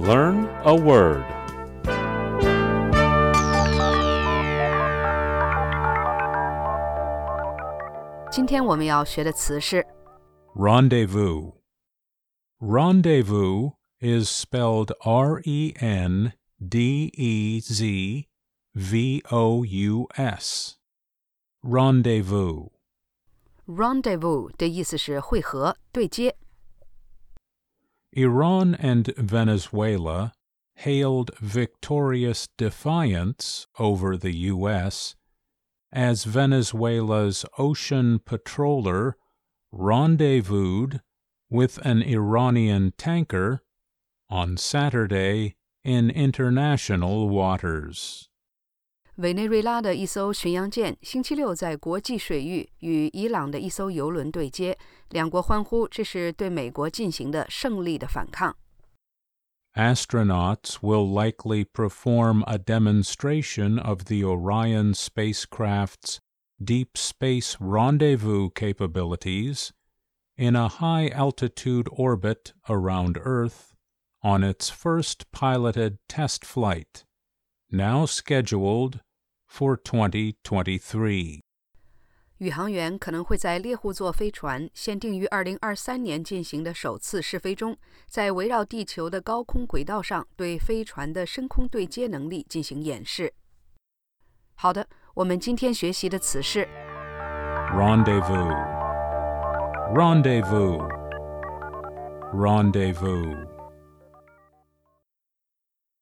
Learn a word. 今天我们要学的词是 Rendezvous. Rendezvous is spelled R E N D E Z V O U S. Rendezvous. rendezvous 的意思是会合、对接。 Iran and Venezuela hailed victorious defiance over the U.S. as Venezuela's ocean patroller rendezvoused with an Iranian tanker on Saturday in international waters. 委内瑞拉的一艘巡洋舰星期六在国际水域与伊朗的一艘油轮对接，两国欢呼这是对美国进行的胜利的反抗。 Astronauts will likely perform a demonstration of the Orion spacecraft's deep space rendezvous capabilities in a high altitude orbit around Earth on its first piloted test flight, now scheduled for 2023. 宇航员可能会在猎户座飞船限定于2023年进行的首次试飞中，在围绕地球的高空轨道上对飞船的深空对接能力进行演示。好的，我们今天学习的词是 Rendezvous. Rendezvous. Rendezvous.